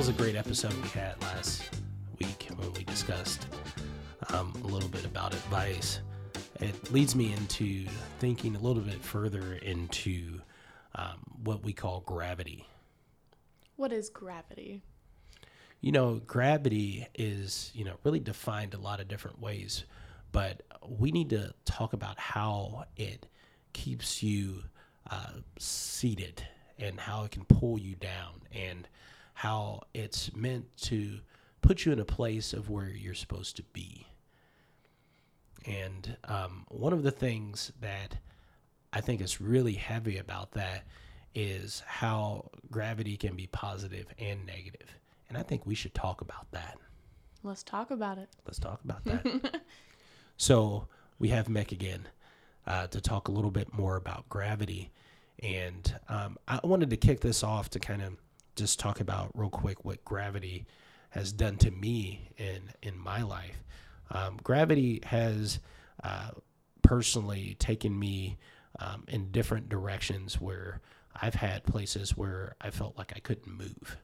was a great episode we had last week when we discussed um, a little bit about advice. It leads me into thinking a little bit further into um, what we call gravity. What is gravity? You know, gravity is, you know, really defined a lot of different ways, but we need to talk about how it keeps you uh, seated and how it can pull you down and how it's meant to put you in a place of where you're supposed to be. And um, one of the things that I think is really heavy about that is how gravity can be positive and negative. And I think we should talk about that. Let's talk about it. Let's talk about that. so we have Mick again uh, to talk a little bit more about gravity. And um, I wanted to kick this off to kind of just talk about real quick what gravity has done to me in in my life. Um, gravity has uh, personally taken me um, in different directions where I've had places where I felt like I couldn't move.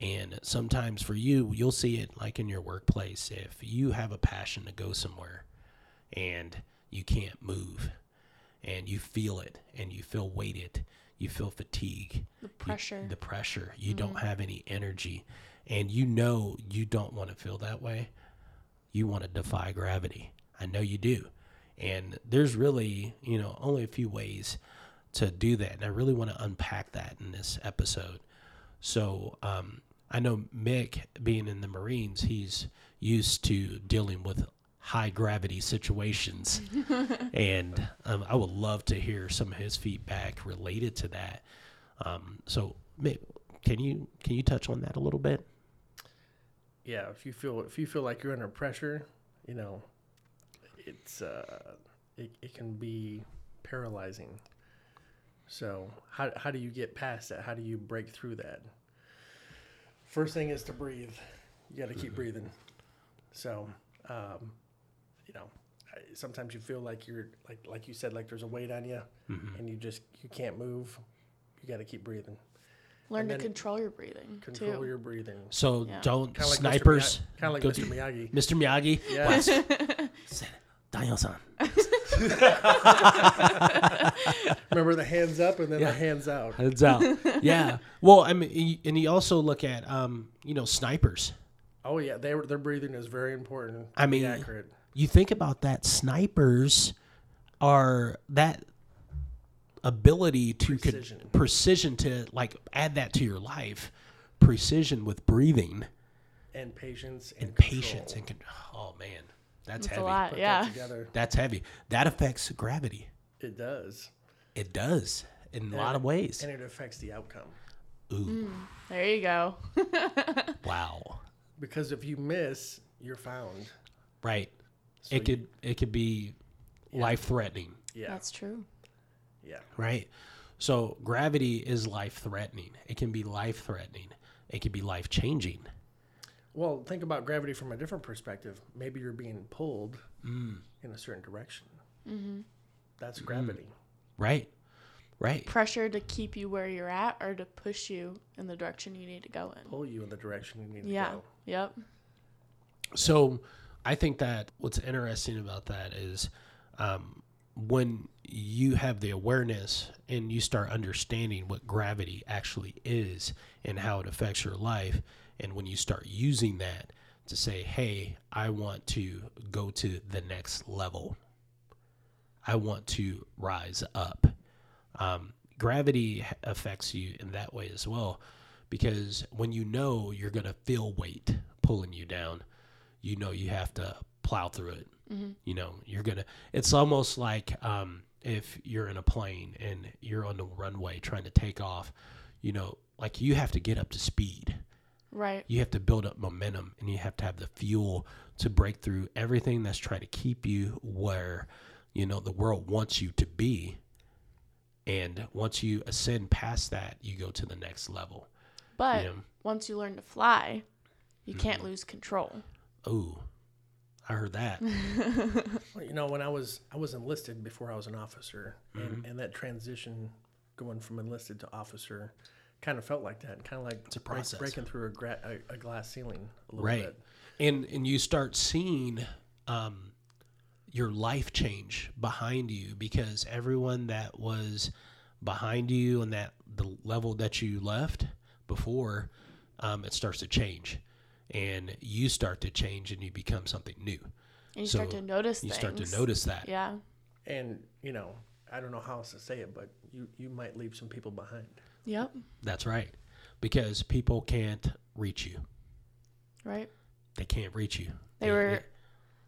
And sometimes for you, you'll see it like in your workplace. If you have a passion to go somewhere and you can't move and you feel it and you feel weighted, you feel fatigue, The pressure. you, the pressure, you don't have any energy, and you know you don't want to feel that way, you want to defy gravity. I know you do. And there's really, you know, only a few ways to do that. And I really want to unpack that in this episode. So um, I know Mick, being in the Marines, he's used to dealing with high gravity situations. and um, I would love to hear some of his feedback related to that. Um, so, can you can you touch on that a little bit? yeah, if you feel if you feel like you're under pressure, you know, it's uh, it, it can be paralyzing. So how how do you get past that? How do you break through that? First thing is to breathe. You got to keep breathing. So, um, you know, sometimes you feel like you're like like you said, like there's a weight on you, and you just you can't move. You got to keep breathing. Learn to control your breathing Control too. your breathing. So Yeah. don't Kind of like snipers. Kind of like go Mr. to- Miyagi. Mr. Miyagi. Yeah. Daniel-san. Remember the hands up and then Yeah. the hands out. hands out. yeah. Well, I mean, and you also look at, um, you know, snipers. Oh yeah, they were, their breathing is very important. I mean, accurate. You think about that. Snipers are that ability to con- Precision. precision to like add that to your life. Precision with breathing and patience and, and patience and con- oh man, that's It's a heavy. lot, Put that yeah. That's heavy. That affects gravity. It does, It does in a lot And of ways. and it affects the outcome. Ooh, mm, There you go. wow. Because if you miss, you're found. Right. So it could it could be life threatening. Yeah, That's true. yeah. right? So gravity is life threatening. It can be life threatening. It can be life changing. Well, think about gravity from a different perspective. Maybe you're being pulled Mm. in a certain direction. Mm-hmm. That's gravity. Right. Right. Pressure to keep you where you're at or to push you in the direction you need to go in. Pull you in the direction you need Yeah. to go. Yeah. Yep. So I think that what's interesting about that is um, when you have the awareness and you start understanding what gravity actually is and how it affects your life, and when you start using that to say, hey, I want to go to the next level, I want to rise up. Um, gravity affects you in that way as well because when you know you're going to feel weight pulling you down, you know you have to plow through it. You know, you're to, it's almost like um, if you're in a plane and you're on the runway trying to take off, you know, like you have to get up to speed Right. you have to build up momentum and you have to have the fuel to break through everything that's trying to keep you where you know the world wants you to be and once you ascend past that you go to the next level But Yeah. once you learn to fly, you can't lose control. Oh i heard that Well, you know, when I was I was enlisted before I was an officer, and, and that transition going from enlisted to officer kind of felt like that. Kind of like It's a break- breaking through a, gra- a, a glass ceiling a little right bit. and and you start seeing um your life change behind you because everyone that was behind you and that the level that you left before um, it starts to change and you start to change and you become something new And you So, start to notice you things. start to notice that Yeah. And you know, I don't know how else to say it, but you you might leave some people behind. Yep. that's right because people can't reach you Right. they can't reach you They were.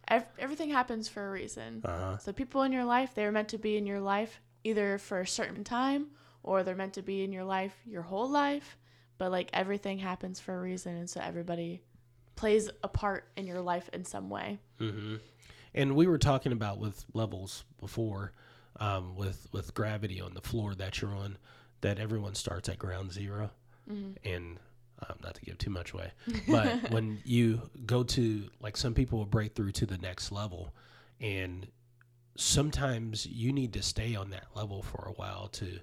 Ev- everything happens for a reason. uh-huh. So people in your life, they were meant to be in your life either for a certain time or they're meant to be in your life your whole life. But like everything happens for a reason, and so everybody plays a part in your life in some way. hmm And we were talking about with levels before, um, with with gravity on the floor that you're on, that everyone starts at ground 0 and um, not to give too much away, but when you go to like some people will break through to the next level, and sometimes you need to stay on that level for a while to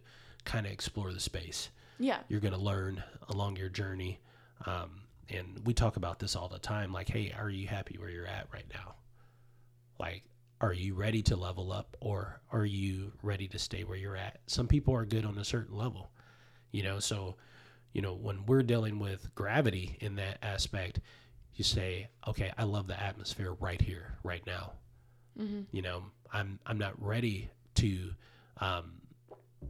kind of explore the space Yeah. you're going to learn along your journey. Um, and we talk about this all the time. Like, hey, are you happy where you're at right now? Like, are you ready to level up or are you ready to stay where you're at? Some people are good on a certain level, you know. So, you know, when we're dealing with gravity in that aspect, you say, okay, I love the atmosphere right here, right now. You know, I'm I'm not ready to um,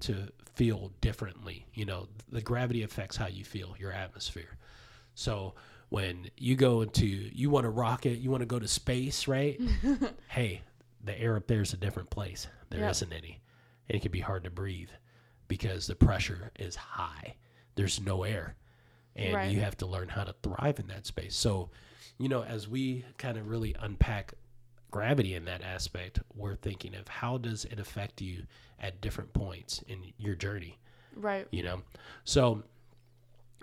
to feel differently. You know, the gravity affects how you feel, your atmosphere. So when you go into, you want to rocket, you want to go to space, right? hey, the air up there is a different place. There Yep. not any. And it can be hard to breathe because the pressure is high. There's no air. And Right. you have to learn how to thrive in that space. So, you know, as we kind of really unpack gravity in that aspect, we're thinking of how does it affect you at different points in your journey, Right. you know? So,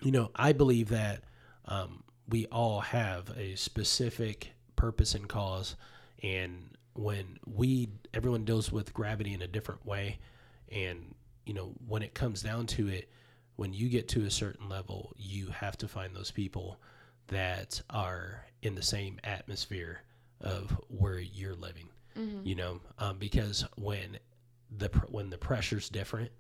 you know, I believe that um, we all have a specific purpose and cause. And when we, everyone deals with gravity in a different way. And, you know, when it comes down to it, when you get to a certain level, you have to find those people that are in the same atmosphere of where you're living. You know, um, because when the pr- when the pressure's different,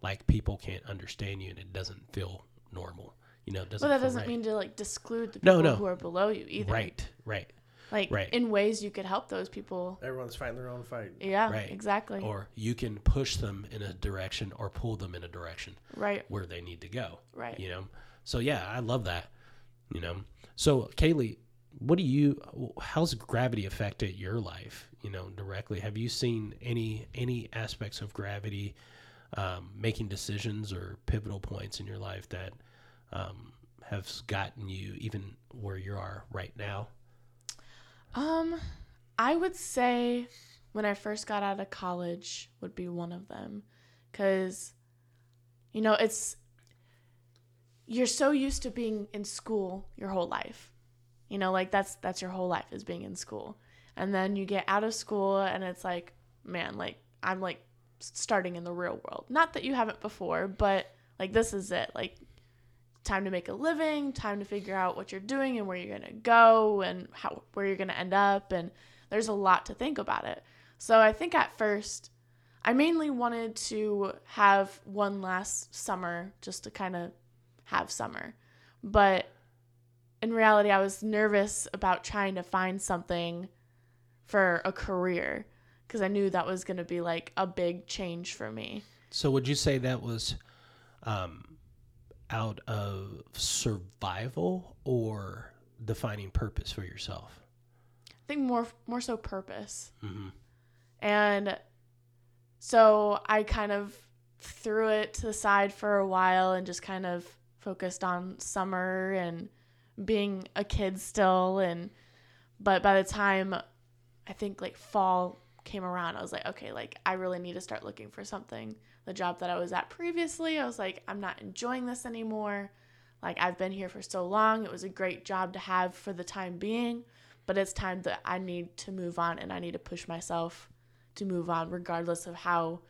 like people can't understand you and it doesn't feel normal. You know, doesn't. But that feel doesn't right. mean to like disclude the No, people no. who are below you either. right, right, Like Right. in ways you could help those people. Everyone's fighting their own fight. Yeah. Right. Exactly. or you can push them in a direction or pull them in a direction right. where they need to go. Right. You know, so yeah, I love that. You know, so Kaylee, what do you? How's gravity affected your life? You know, directly. Have you seen any any aspects of gravity um, making decisions or pivotal points in your life that um, have gotten you even where you are right now? Um, I would say when I first got out of college would be one of them, because, you know, it's you're so used to being in school your whole life, you know, like that's that's your whole life is being in school, and then you get out of school and it's like, man, like I'm like starting in the real world. Not that you haven't before, but like this is it, like time to make a living, time to figure out what you're doing and where you're going to go and how where you're going to end up and there's a lot to think about it. So I think at first I mainly wanted to have one last summer just to kind of have summer. But in reality I was nervous about trying to find something for a career because I knew that was going to be like a big change for me. So would you say that was um, out of survival or defining purpose for yourself? I think more more so purpose. hmm And so I kind of threw it to the side for a while and just kind of focused on summer and being a kid still and but by the time I think like fall came around I was like okay like I really need to start looking for something the job that I was at previously I was like I'm not enjoying this anymore like I've been here for so long it was a great job to have for the time being but it's time that I need to move on and I need to push myself to move on regardless of how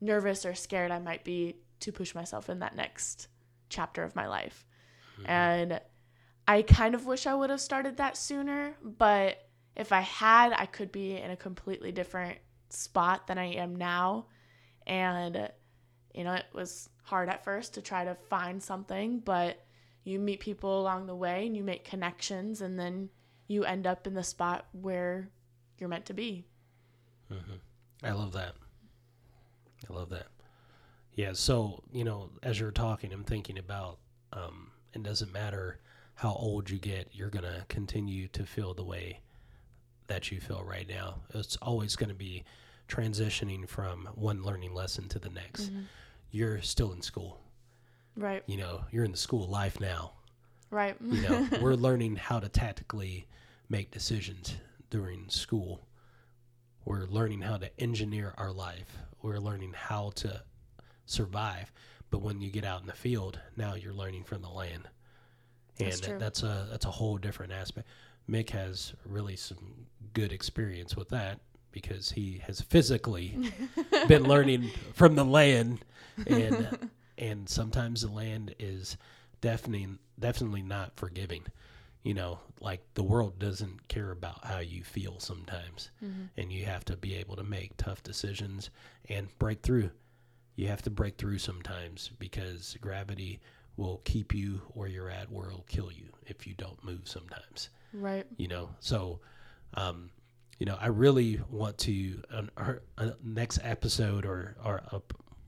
nervous or scared I might be to push myself in that next chapter of my life. Mm-hmm. And I kind of wish I would have started that sooner, but if I had, I could be in a completely different spot than I am now. And, you know, it was hard at first to try to find something, but you meet people along the way and you make connections, and then you end up in the spot where you're meant to be. Mhm. I love that. I love that. Yeah. So you know, as you're talking, I'm thinking about. Um, it doesn't matter how old you get, you're gonna continue to feel the way that you feel right now. It's always going to be transitioning from one learning lesson to the next. You're still in school. Right, You know, you're in the school of life now. right. You know, we're learning how to tactically make decisions during school. We're learning how to engineer our life. We're learning how to survive. But when you get out in the field, now you're learning from the land. And That's true. that's a that's a whole different aspect. Mick has really some good experience with that because he has physically been learning from the land. And and sometimes the land is definitely definitely not forgiving. You know like the world doesn't care about how you feel sometimes. And you have to be able to make tough decisions and break through. You have to break through sometimes because gravity will keep you where you're at where it'll kill you if you don't move sometimes. Right. you know so um you know i really want to on our uh, next episode or or a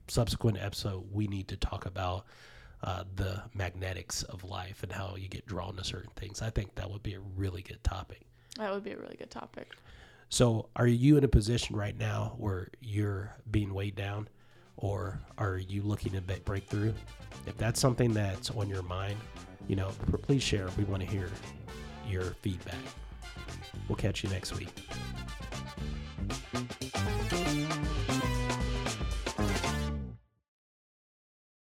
subsequent episode we need to talk about uh, the magnetics of life and how you get drawn to certain things. I think that would be a really good topic. That would be a really good topic. so are you in a position right now where you're being weighed down or are you looking to break through? If that's something that's on your mind you know please share. We want to hear your feedback We'll catch you next week.